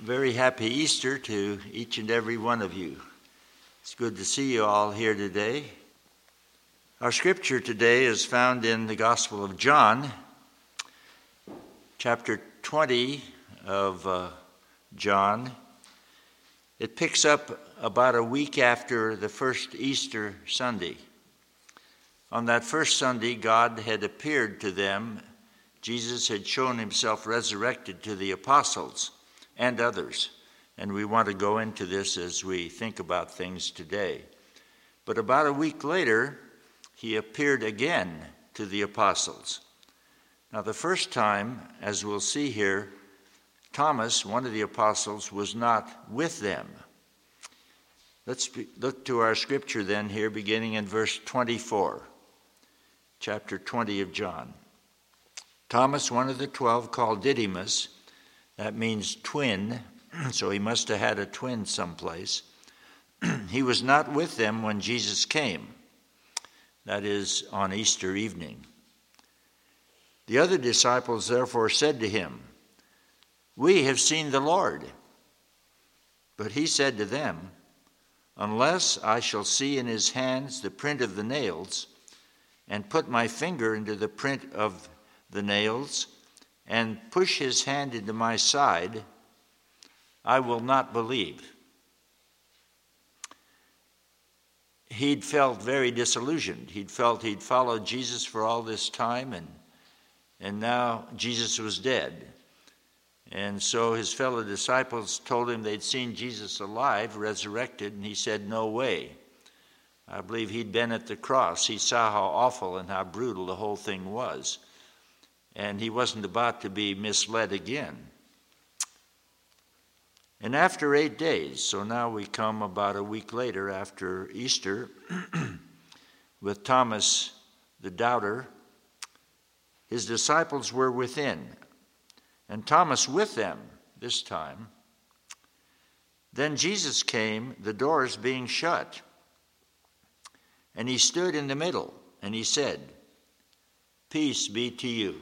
very happy Easter to each and every one of you. It's good to see you all here today. Our scripture today is found in the Gospel of John, chapter 20 of uh, John. It picks up about a week after the first Easter Sunday. On that first Sunday, God had appeared to them. Jesus had shown himself resurrected to the apostles and others. And we want to go into this as we think about things today. But about a week later, he appeared again to the apostles. Now, the first time, as we'll see here, Thomas, one of the apostles, was not with them. Let's look to our scripture then here, beginning in verse 24, chapter 20 of John. Thomas, one of the twelve, called Didymus, that means twin, so he must have had a twin someplace. he was not with them when Jesus came, that is, on Easter evening. The other disciples therefore said to him, We have seen the Lord. But he said to them, Unless I shall see in his hands the print of the nails, and put my finger into the print of the nails, and push his hand into my side, I will not believe. He'd felt very disillusioned. He'd felt he'd followed Jesus for all this time, and, and now Jesus was dead. And so his fellow disciples told him they'd seen Jesus alive, resurrected, and he said, No way. I believe he'd been at the cross. He saw how awful and how brutal the whole thing was and he wasn't about to be misled again. And after eight days, so now we come about a week later after Easter, with Thomas the doubter, his disciples were within, and Thomas with them this time. Then Jesus came, the doors being shut, and he stood in the middle, and he said, Peace be to you.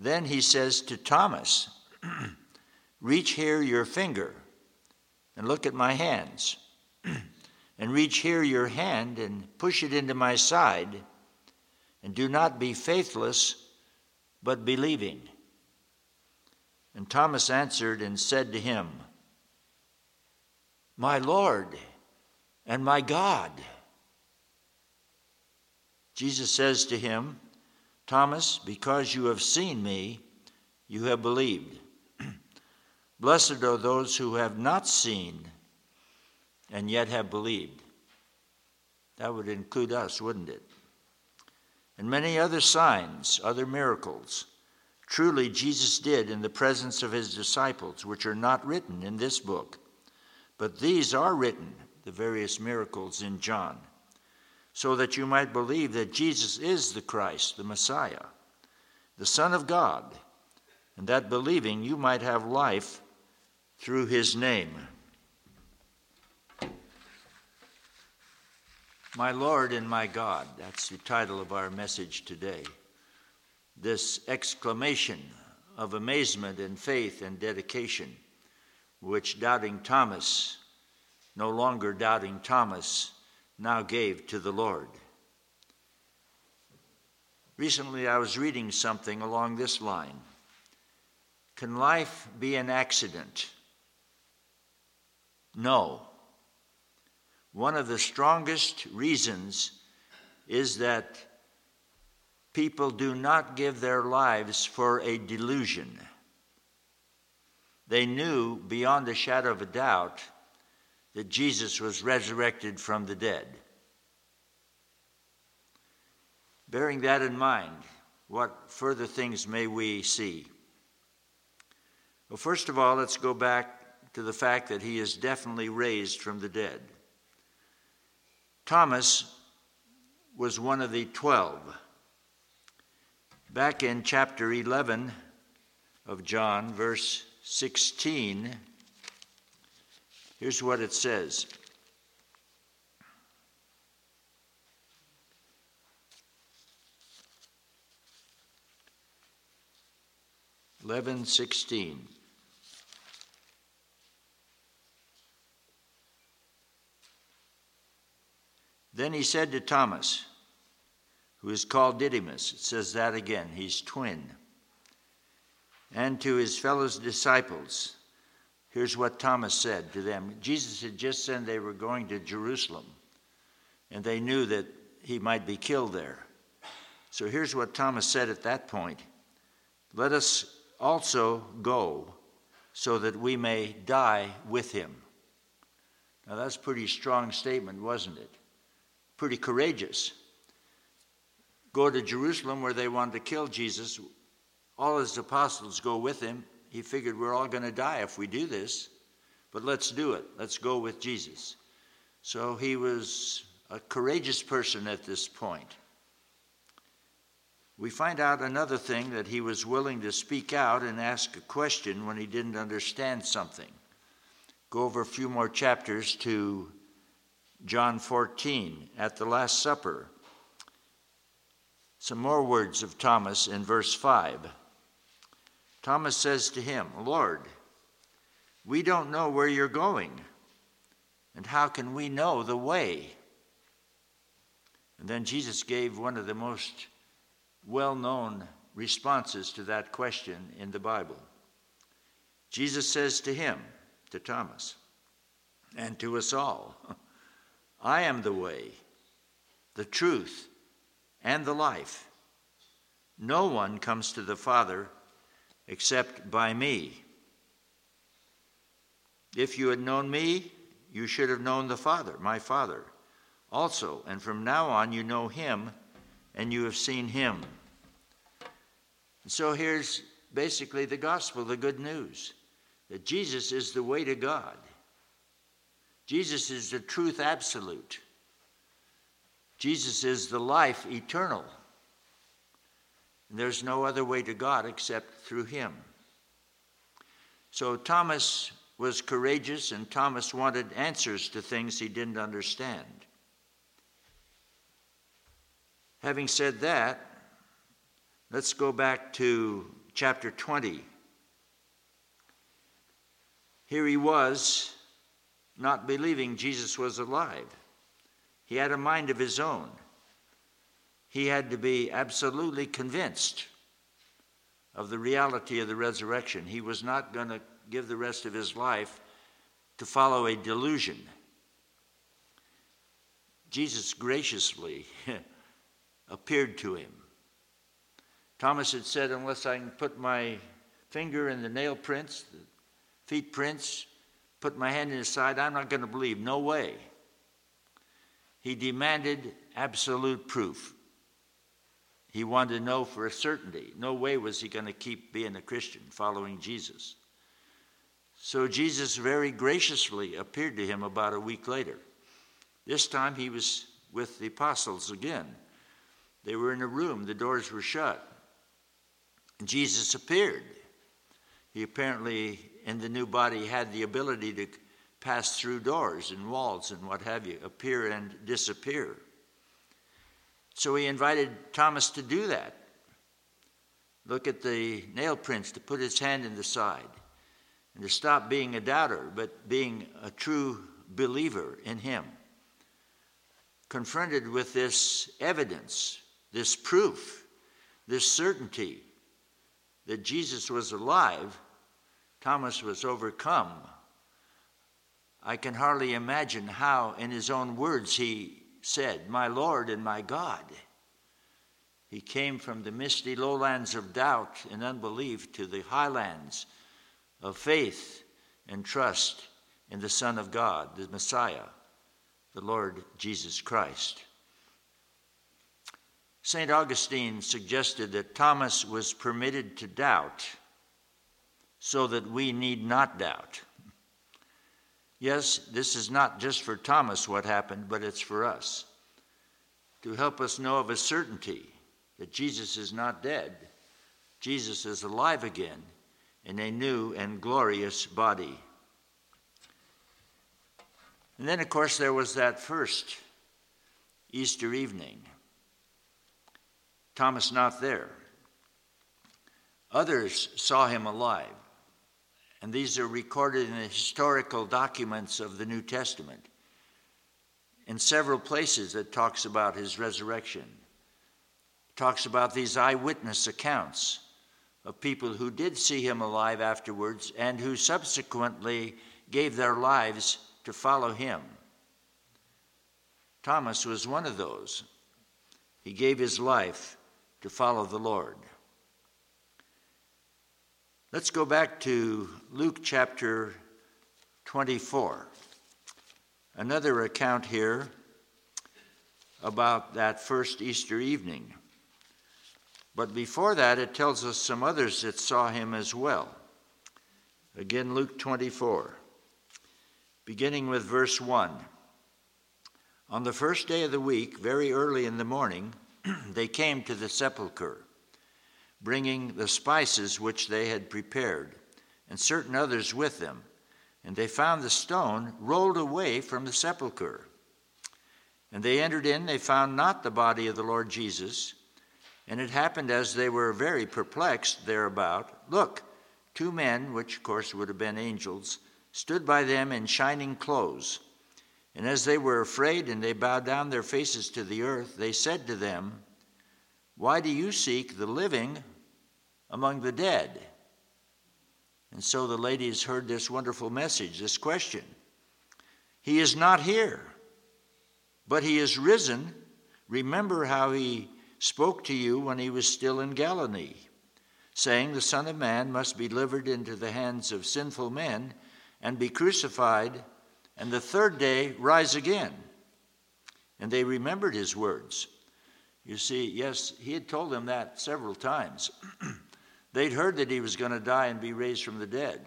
Then he says to Thomas, Reach here your finger and look at my hands, and reach here your hand and push it into my side, and do not be faithless, but believing. And Thomas answered and said to him, My Lord and my God. Jesus says to him, Thomas, because you have seen me, you have believed. Blessed are those who have not seen and yet have believed. That would include us, wouldn't it? And many other signs, other miracles, truly Jesus did in the presence of his disciples, which are not written in this book. But these are written, the various miracles in John so that you might believe that Jesus is the Christ, the Messiah, the Son of God, and that believing you might have life through his name. My Lord and my God, that's the title of our message today. This exclamation of amazement and faith and dedication, which doubting Thomas, no longer doubting Thomas, now gave to the Lord. Recently, I was reading something along this line Can life be an accident? No. One of the strongest reasons is that people do not give their lives for a delusion. They knew beyond a shadow of a doubt that Jesus was resurrected from the dead. Bearing that in mind, what further things may we see? Well, first of all, let's go back to the fact that he is definitely raised from the dead. Thomas was one of the twelve. Back in chapter 11 of John, verse 16, Here's what it says. Eleven sixteen. Then he said to Thomas, who is called Didymus, it says that again, he's twin, and to his fellow disciples, here's what Thomas said to them. Jesus had just said they were going to Jerusalem, and they knew that he might be killed there. So here's what Thomas said at that point Let us also go so that we may die with him. Now, that's a pretty strong statement, wasn't it? Pretty courageous. Go to Jerusalem where they wanted to kill Jesus. All his apostles go with him. He figured we're all going to die if we do this, but let's do it. Let's go with Jesus. So he was a courageous person at this point. We find out another thing that he was willing to speak out and ask a question when he didn't understand something. Go over a few more chapters to John 14 at the Last Supper. Some more words of Thomas in verse 5. Thomas says to him, Lord, we don't know where you're going, and how can we know the way? And then Jesus gave one of the most well known responses to that question in the Bible. Jesus says to him, to Thomas, and to us all, I am the way, the truth, and the life. No one comes to the Father except by me. If you had known me, you should have known the Father, my Father, also. And from now on, you know him and you have seen him. And so here's basically the gospel, the good news that Jesus is the way to God. Jesus is the truth absolute. Jesus is the life eternal. And there's no other way to God except through him. So Thomas was courageous and Thomas wanted answers to things he didn't understand. Having said that, let's go back to chapter 20. Here he was, not believing Jesus was alive. He had a mind of his own. He had to be absolutely convinced of the reality of the resurrection. He was not going to give the rest of his life to follow a delusion. Jesus graciously appeared to him. Thomas had said, Unless I can put my finger in the nail prints, the feet prints, put my hand in his side, I'm not going to believe. No way. He demanded absolute proof. He wanted to know for a certainty. No way was he going to keep being a Christian, following Jesus. So Jesus very graciously appeared to him about a week later. This time he was with the apostles again. They were in a room, the doors were shut. Jesus appeared. He apparently, in the new body, had the ability to pass through doors and walls and what have you, appear and disappear. So he invited Thomas to do that. Look at the nail prints, to put his hand in the side, and to stop being a doubter, but being a true believer in him. Confronted with this evidence this proof, this certainty that Jesus was alive, Thomas was overcome. I can hardly imagine how, in his own words, he said, My Lord and my God. He came from the misty lowlands of doubt and unbelief to the highlands of faith and trust in the Son of God, the Messiah, the Lord Jesus Christ. St. Augustine suggested that Thomas was permitted to doubt so that we need not doubt. Yes, this is not just for Thomas what happened, but it's for us to help us know of a certainty that Jesus is not dead. Jesus is alive again in a new and glorious body. And then, of course, there was that first Easter evening. Thomas not there. Others saw him alive, and these are recorded in the historical documents of the New Testament. in several places that talks about his resurrection. It talks about these eyewitness accounts of people who did see him alive afterwards and who subsequently gave their lives to follow him. Thomas was one of those. He gave his life to follow the Lord. Let's go back to Luke chapter 24. Another account here about that first Easter evening. But before that, it tells us some others that saw him as well. Again, Luke 24, beginning with verse 1. On the first day of the week, very early in the morning, they came to the sepulchre, bringing the spices which they had prepared, and certain others with them. And they found the stone rolled away from the sepulchre. And they entered in, they found not the body of the Lord Jesus. And it happened as they were very perplexed thereabout, look, two men, which of course would have been angels, stood by them in shining clothes and as they were afraid and they bowed down their faces to the earth, they said to them, Why do you seek the living among the dead? And so the ladies heard this wonderful message, this question. He is not here, but he is risen. Remember how he spoke to you when he was still in Galilee, saying, The Son of Man must be delivered into the hands of sinful men and be crucified and the third day rise again. And they remembered his words. You see, yes, he had told them that several times. They'd heard that he was going to die and be raised from the dead.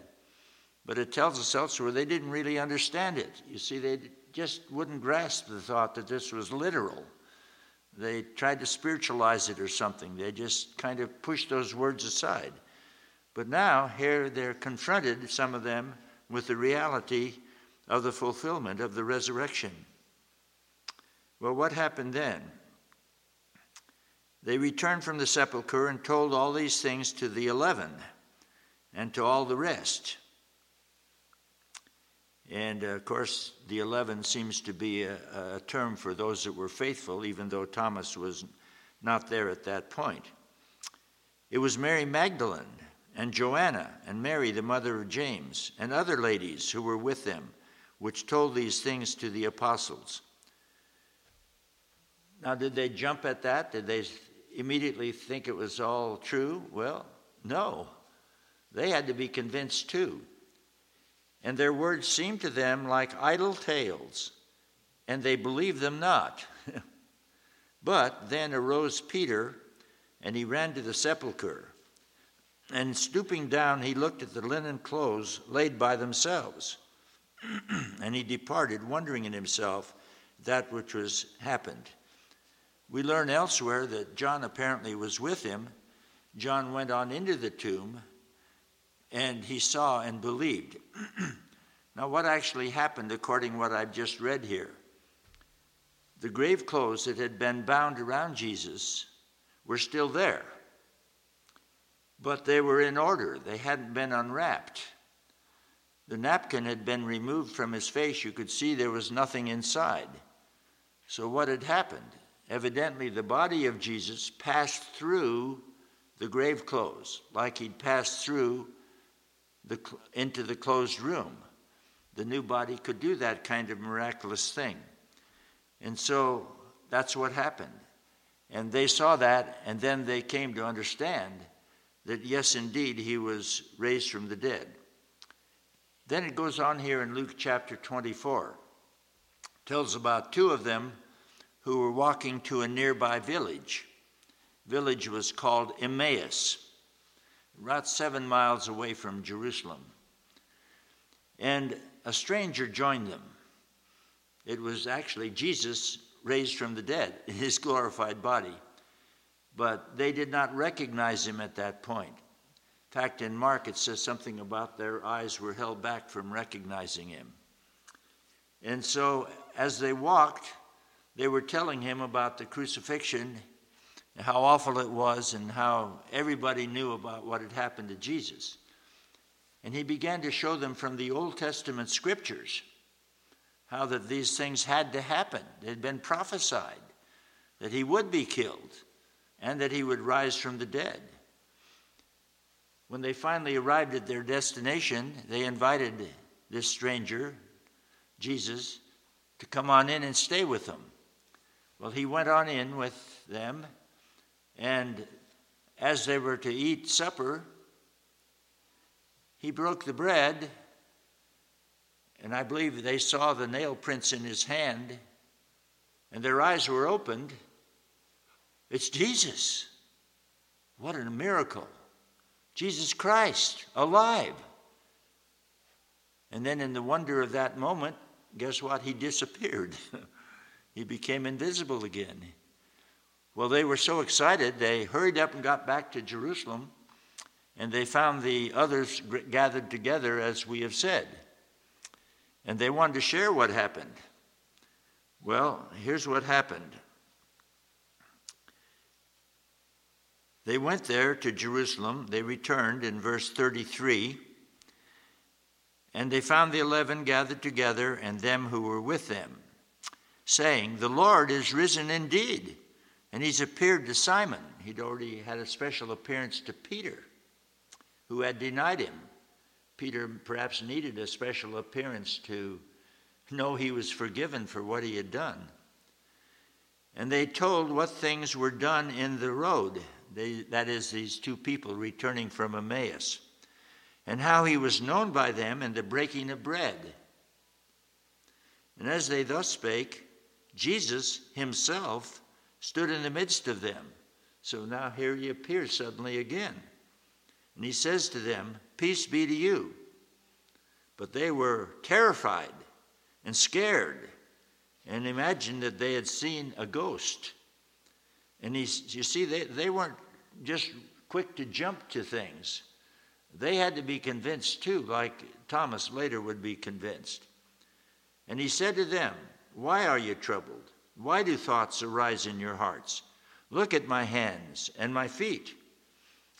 But it tells us elsewhere they didn't really understand it. You see, they just wouldn't grasp the thought that this was literal. They tried to spiritualize it or something. They just kind of pushed those words aside. But now, here they're confronted, some of them, with the reality of the fulfillment of the resurrection. Well, what happened then? They returned from the sepulchre and told all these things to the eleven and to all the rest. And uh, of course, the eleven seems to be a, a term for those that were faithful, even though Thomas was not there at that point. It was Mary Magdalene and Joanna and Mary, the mother of James, and other ladies who were with them which told these things to the apostles. Now, did they jump at that? Did they immediately think it was all true? Well, no. They had to be convinced too. And their words seemed to them like idle tales, and they believed them not. but then arose Peter, and he ran to the sepulchre. And stooping down, he looked at the linen clothes laid by themselves and he departed, wondering in himself that which was happened. We learn elsewhere that John apparently was with him. John went on into the tomb and he saw and believed. now, what actually happened according to what I've just read here? The grave clothes that had been bound around Jesus were still there, but they were in order, they hadn't been unwrapped. The napkin had been removed from his face. You could see there was nothing inside. So, what had happened? Evidently, the body of Jesus passed through the grave clothes, like he'd passed through the, into the closed room. The new body could do that kind of miraculous thing. And so that's what happened. And they saw that, and then they came to understand that, yes, indeed, he was raised from the dead. Then it goes on here in Luke chapter 24. tells about two of them who were walking to a nearby village. Village was called Emmaus, about seven miles away from Jerusalem. And a stranger joined them. It was actually Jesus raised from the dead in his glorified body. But they did not recognize him at that point fact, in Mark, it says something about their eyes were held back from recognizing him. And so, as they walked, they were telling him about the crucifixion, how awful it was, and how everybody knew about what had happened to Jesus. And he began to show them from the Old Testament scriptures how that these things had to happen. It had been prophesied that he would be killed and that he would rise from the dead. When they finally arrived at their destination, they invited this stranger, Jesus, to come on in and stay with them. Well, he went on in with them, and as they were to eat supper, he broke the bread, and I believe they saw the nail prints in his hand, and their eyes were opened. It's Jesus. What a miracle! Jesus Christ, alive. And then, in the wonder of that moment, guess what? He disappeared. he became invisible again. Well, they were so excited, they hurried up and got back to Jerusalem, and they found the others gathered together, as we have said. And they wanted to share what happened. Well, here's what happened. They went there to Jerusalem. They returned in verse 33. And they found the eleven gathered together and them who were with them, saying, The Lord is risen indeed. And he's appeared to Simon. He'd already had a special appearance to Peter, who had denied him. Peter perhaps needed a special appearance to know he was forgiven for what he had done. And they told what things were done in the road they, that is, these two people returning from Emmaus, and how he was known by them in the breaking of bread. And as they thus spake, Jesus himself stood in the midst of them. So now here he appears suddenly again. And he says to them, Peace be to you. But they were terrified and scared and imagined that they had seen a ghost. And he, you see, they, they weren't just quick to jump to things. They had to be convinced too, like Thomas later would be convinced. And he said to them, Why are you troubled? Why do thoughts arise in your hearts? Look at my hands and my feet,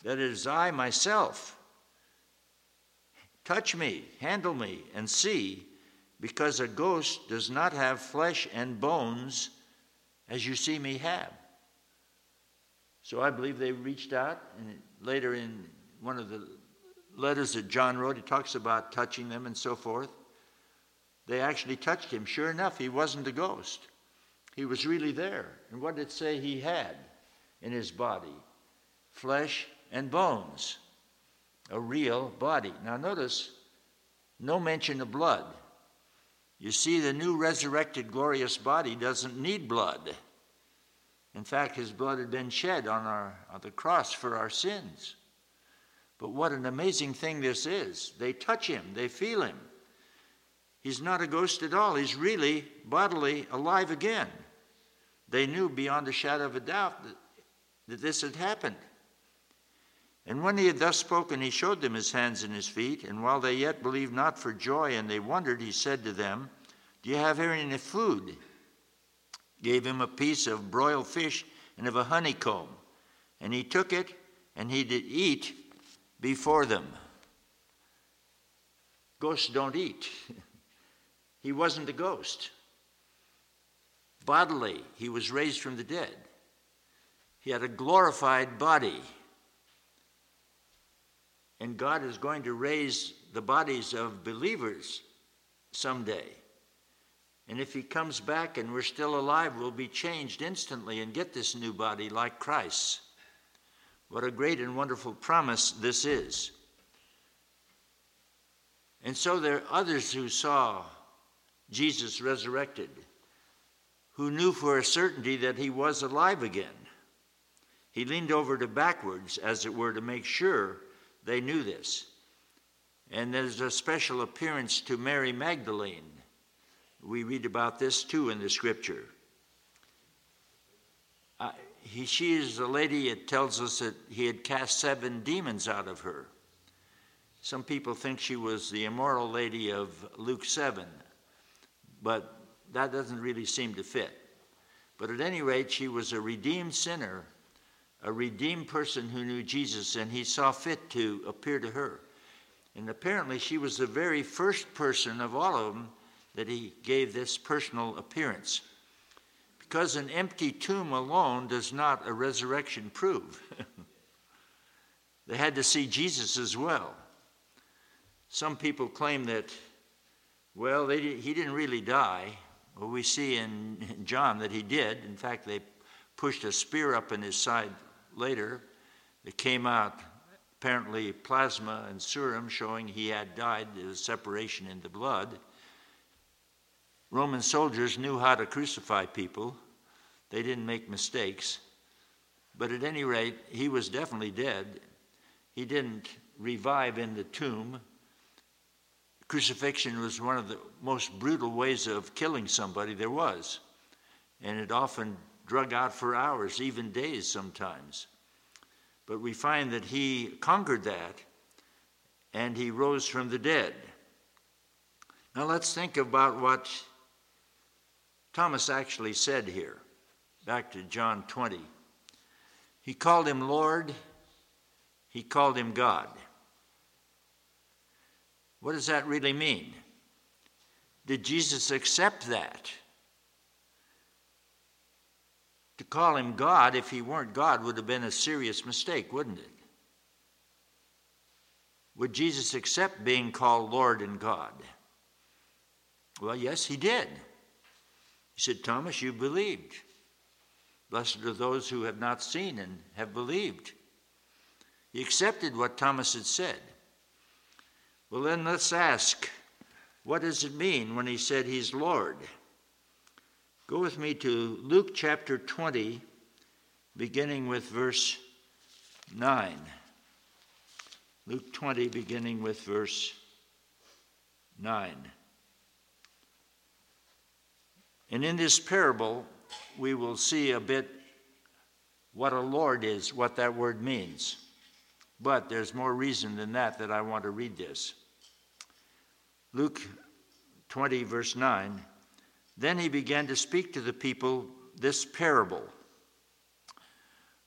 that it is I myself. Touch me, handle me, and see, because a ghost does not have flesh and bones as you see me have. So I believe they reached out, and later in one of the letters that John wrote, he talks about touching them and so forth. They actually touched him. Sure enough, he wasn't a ghost. He was really there. And what did it say he had in his body? Flesh and bones. A real body. Now notice, no mention of blood. You see, the new resurrected glorious body doesn't need blood. In fact, his blood had been shed on, our, on the cross for our sins. But what an amazing thing this is. They touch him, they feel him. He's not a ghost at all. He's really bodily alive again. They knew beyond a shadow of a doubt that, that this had happened. And when he had thus spoken, he showed them his hands and his feet. And while they yet believed not for joy and they wondered, he said to them, Do you have here any food? Gave him a piece of broiled fish and of a honeycomb. And he took it and he did eat before them. Ghosts don't eat. he wasn't a ghost. Bodily, he was raised from the dead. He had a glorified body. And God is going to raise the bodies of believers someday. And if he comes back and we're still alive, we'll be changed instantly and get this new body like Christ's. What a great and wonderful promise this is. And so there are others who saw Jesus resurrected, who knew for a certainty that he was alive again. He leaned over to backwards, as it were, to make sure they knew this. And there's a special appearance to Mary Magdalene we read about this too in the scripture. Uh, he, she is a lady, it tells us that he had cast seven demons out of her. Some people think she was the immoral lady of Luke 7, but that doesn't really seem to fit. But at any rate, she was a redeemed sinner, a redeemed person who knew Jesus, and he saw fit to appear to her. And apparently, she was the very first person of all of them that he gave this personal appearance. Because an empty tomb alone does not a resurrection prove. they had to see Jesus as well. Some people claim that, well, they, he didn't really die. Well, we see in John that he did. In fact, they pushed a spear up in his side later It came out apparently plasma and serum showing he had died. Was separation in the blood. Roman soldiers knew how to crucify people, they didn't make mistakes. But at any rate, he was definitely dead. He didn't revive in the tomb. Crucifixion was one of the most brutal ways of killing somebody there was, and it often drug out for hours, even days sometimes. But we find that he conquered that and he rose from the dead. Now let's think about what Thomas actually said here. Back to John 20. He called him Lord, he called him God. What does that really mean? Did Jesus accept that? To call him God, if he weren't God, would have been a serious mistake, wouldn't it? Would Jesus accept being called Lord and God? Well, yes, he did. He said, Thomas, you believed. Blessed are those who have not seen and have believed. He accepted what Thomas had said. Well, then let's ask what does it mean when he said he's Lord? Go with me to Luke chapter 20, beginning with verse 9. Luke 20, beginning with verse 9. And in this parable, we will see a bit what a Lord is, what that word means. But there's more reason than that that I want to read this. Luke 20, verse 9. Then he began to speak to the people this parable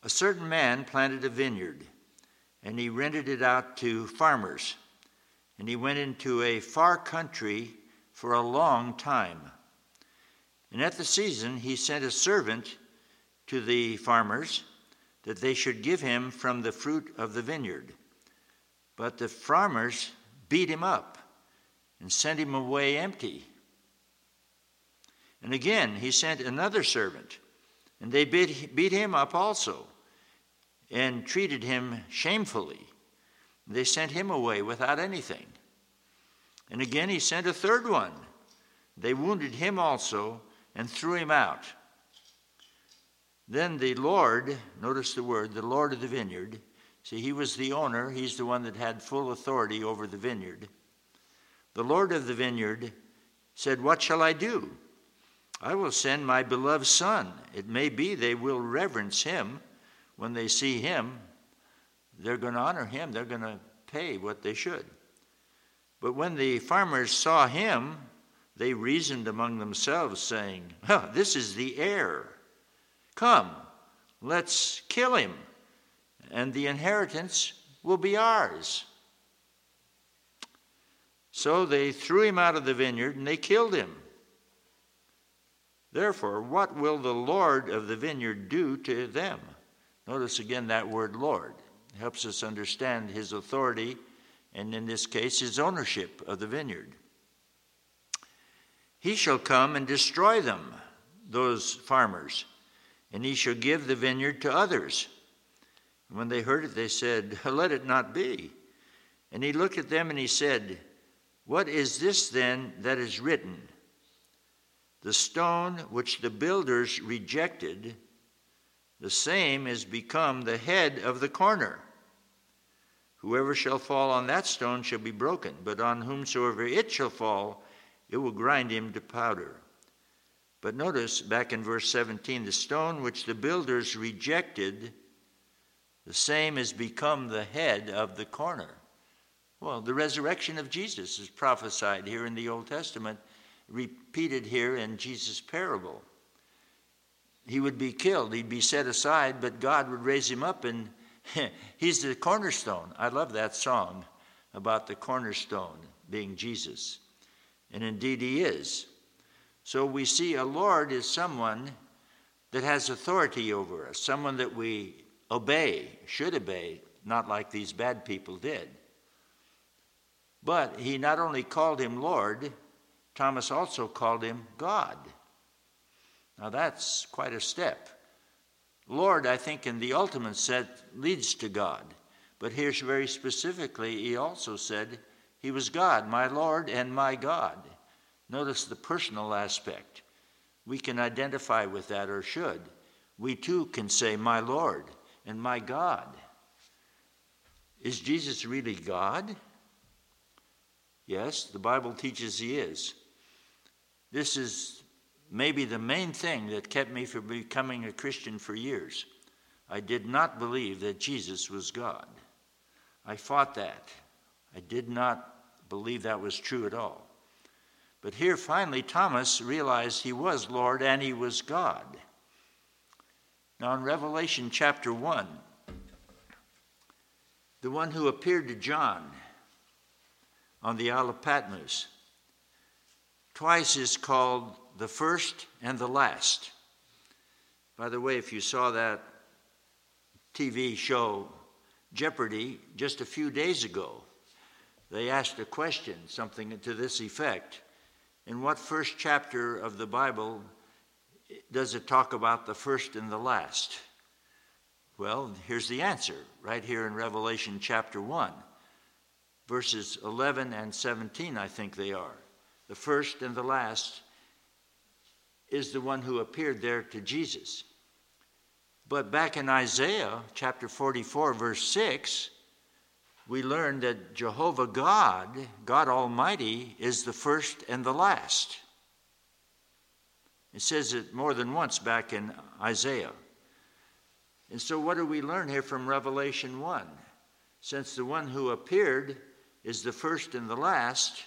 A certain man planted a vineyard, and he rented it out to farmers. And he went into a far country for a long time. And at the season, he sent a servant to the farmers that they should give him from the fruit of the vineyard. But the farmers beat him up and sent him away empty. And again, he sent another servant, and they beat, beat him up also and treated him shamefully. They sent him away without anything. And again, he sent a third one. They wounded him also and threw him out. Then the Lord, notice the word, the Lord of the vineyard, see, he was the owner, he's the one that had full authority over the vineyard. The Lord of the vineyard said, What shall I do? I will send my beloved Son. It may be they will reverence him when they see him. They're going to honor him, they're going to pay what they should. But when the farmers saw him, they reasoned among themselves, saying, oh, This is the heir. Come, let's kill him, and the inheritance will be ours. So they threw him out of the vineyard and they killed him. Therefore, what will the Lord of the vineyard do to them? Notice again that word Lord. It helps us understand his authority and, in this case, his ownership of the vineyard. He shall come and destroy them, those farmers, and he shall give the vineyard to others. And when they heard it, they said, Let it not be. And he looked at them and he said, What is this then that is written? The stone which the builders rejected, the same is become the head of the corner. Whoever shall fall on that stone shall be broken, but on whomsoever it shall fall, it will grind him to powder. But notice back in verse 17 the stone which the builders rejected, the same has become the head of the corner. Well, the resurrection of Jesus is prophesied here in the Old Testament repeated here in Jesus' parable. He would be killed, he'd be set aside, but God would raise him up, and he's the cornerstone. I love that song about the cornerstone being Jesus. And indeed he is. So we see a Lord is someone that has authority over us, someone that we obey, should obey, not like these bad people did. But he not only called him Lord, Thomas also called him God. Now that's quite a step. Lord, I think, in the ultimate sense, leads to God. But here, very specifically, he also said he was God, my Lord and my God. Notice the personal aspect. We can identify with that, or should. We too can say, My Lord and my God. Is Jesus really God? Yes, the Bible teaches he is. This is maybe the main thing that kept me from becoming a Christian for years. I did not believe that Jesus was God. I fought that. I did not believe that was true at all. But here, finally, Thomas realized he was Lord and he was God. Now, in Revelation chapter 1, the one who appeared to John on the Isle of Patmos twice is called the first and the last. By the way, if you saw that TV show Jeopardy just a few days ago, they asked a question, something to this effect In what first chapter of the Bible does it talk about the first and the last? Well, here's the answer right here in Revelation chapter 1, verses 11 and 17, I think they are. The first and the last is the one who appeared there to Jesus. But back in Isaiah chapter 44, verse 6, we learn that Jehovah God, God Almighty, is the first and the last. It says it more than once back in Isaiah. And so, what do we learn here from Revelation 1? Since the one who appeared is the first and the last,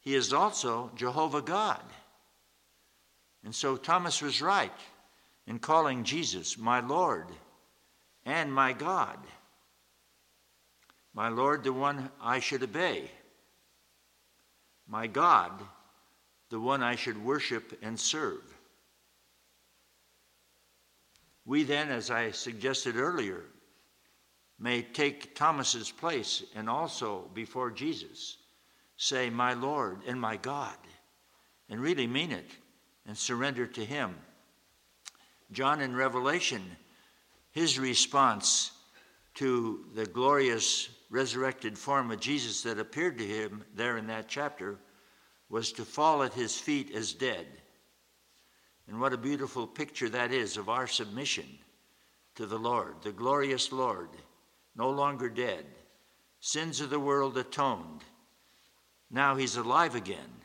he is also Jehovah God. And so, Thomas was right in calling Jesus my Lord and my God. My Lord, the one I should obey. My God, the one I should worship and serve. We then, as I suggested earlier, may take Thomas's place and also before Jesus say, My Lord and my God, and really mean it and surrender to Him. John in Revelation, his response to the glorious resurrected form of Jesus that appeared to him there in that chapter was to fall at his feet as dead. And what a beautiful picture that is of our submission to the Lord, the glorious Lord, no longer dead, sins of the world atoned. Now he's alive again.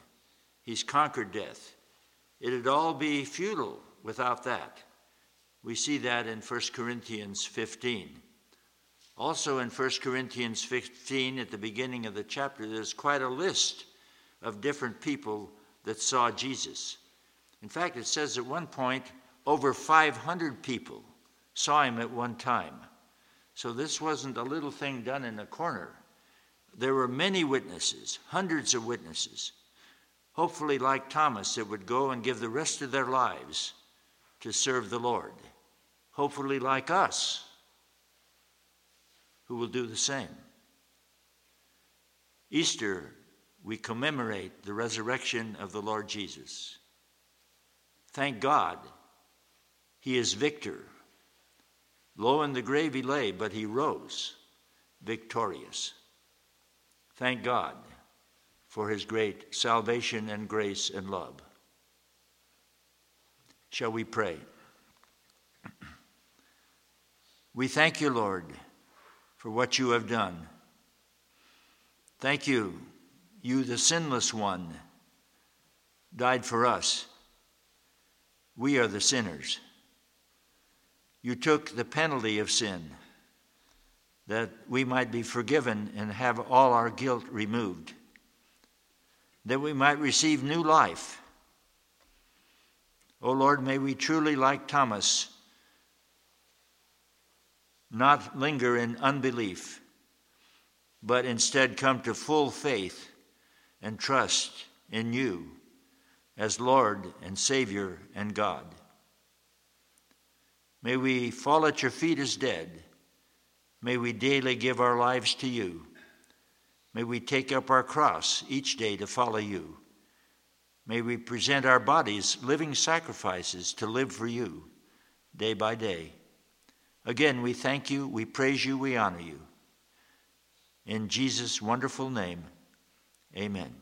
He's conquered death. It'd all be futile without that. We see that in 1 Corinthians 15. Also in 1 Corinthians 15, at the beginning of the chapter, there's quite a list of different people that saw Jesus. In fact, it says at one point over 500 people saw him at one time. So this wasn't a little thing done in a corner. There were many witnesses, hundreds of witnesses, hopefully, like Thomas, that would go and give the rest of their lives to serve the Lord. Hopefully, like us, who will do the same. Easter, we commemorate the resurrection of the Lord Jesus. Thank God, he is victor. Low in the grave he lay, but he rose victorious. Thank God for his great salvation and grace and love. Shall we pray? We thank you, Lord, for what you have done. Thank you, you, the sinless one, died for us. We are the sinners. You took the penalty of sin that we might be forgiven and have all our guilt removed, that we might receive new life. O oh Lord, may we truly, like Thomas, not linger in unbelief, but instead come to full faith and trust in you as Lord and Savior and God. May we fall at your feet as dead. May we daily give our lives to you. May we take up our cross each day to follow you. May we present our bodies living sacrifices to live for you day by day. Again, we thank you, we praise you, we honor you. In Jesus' wonderful name, amen.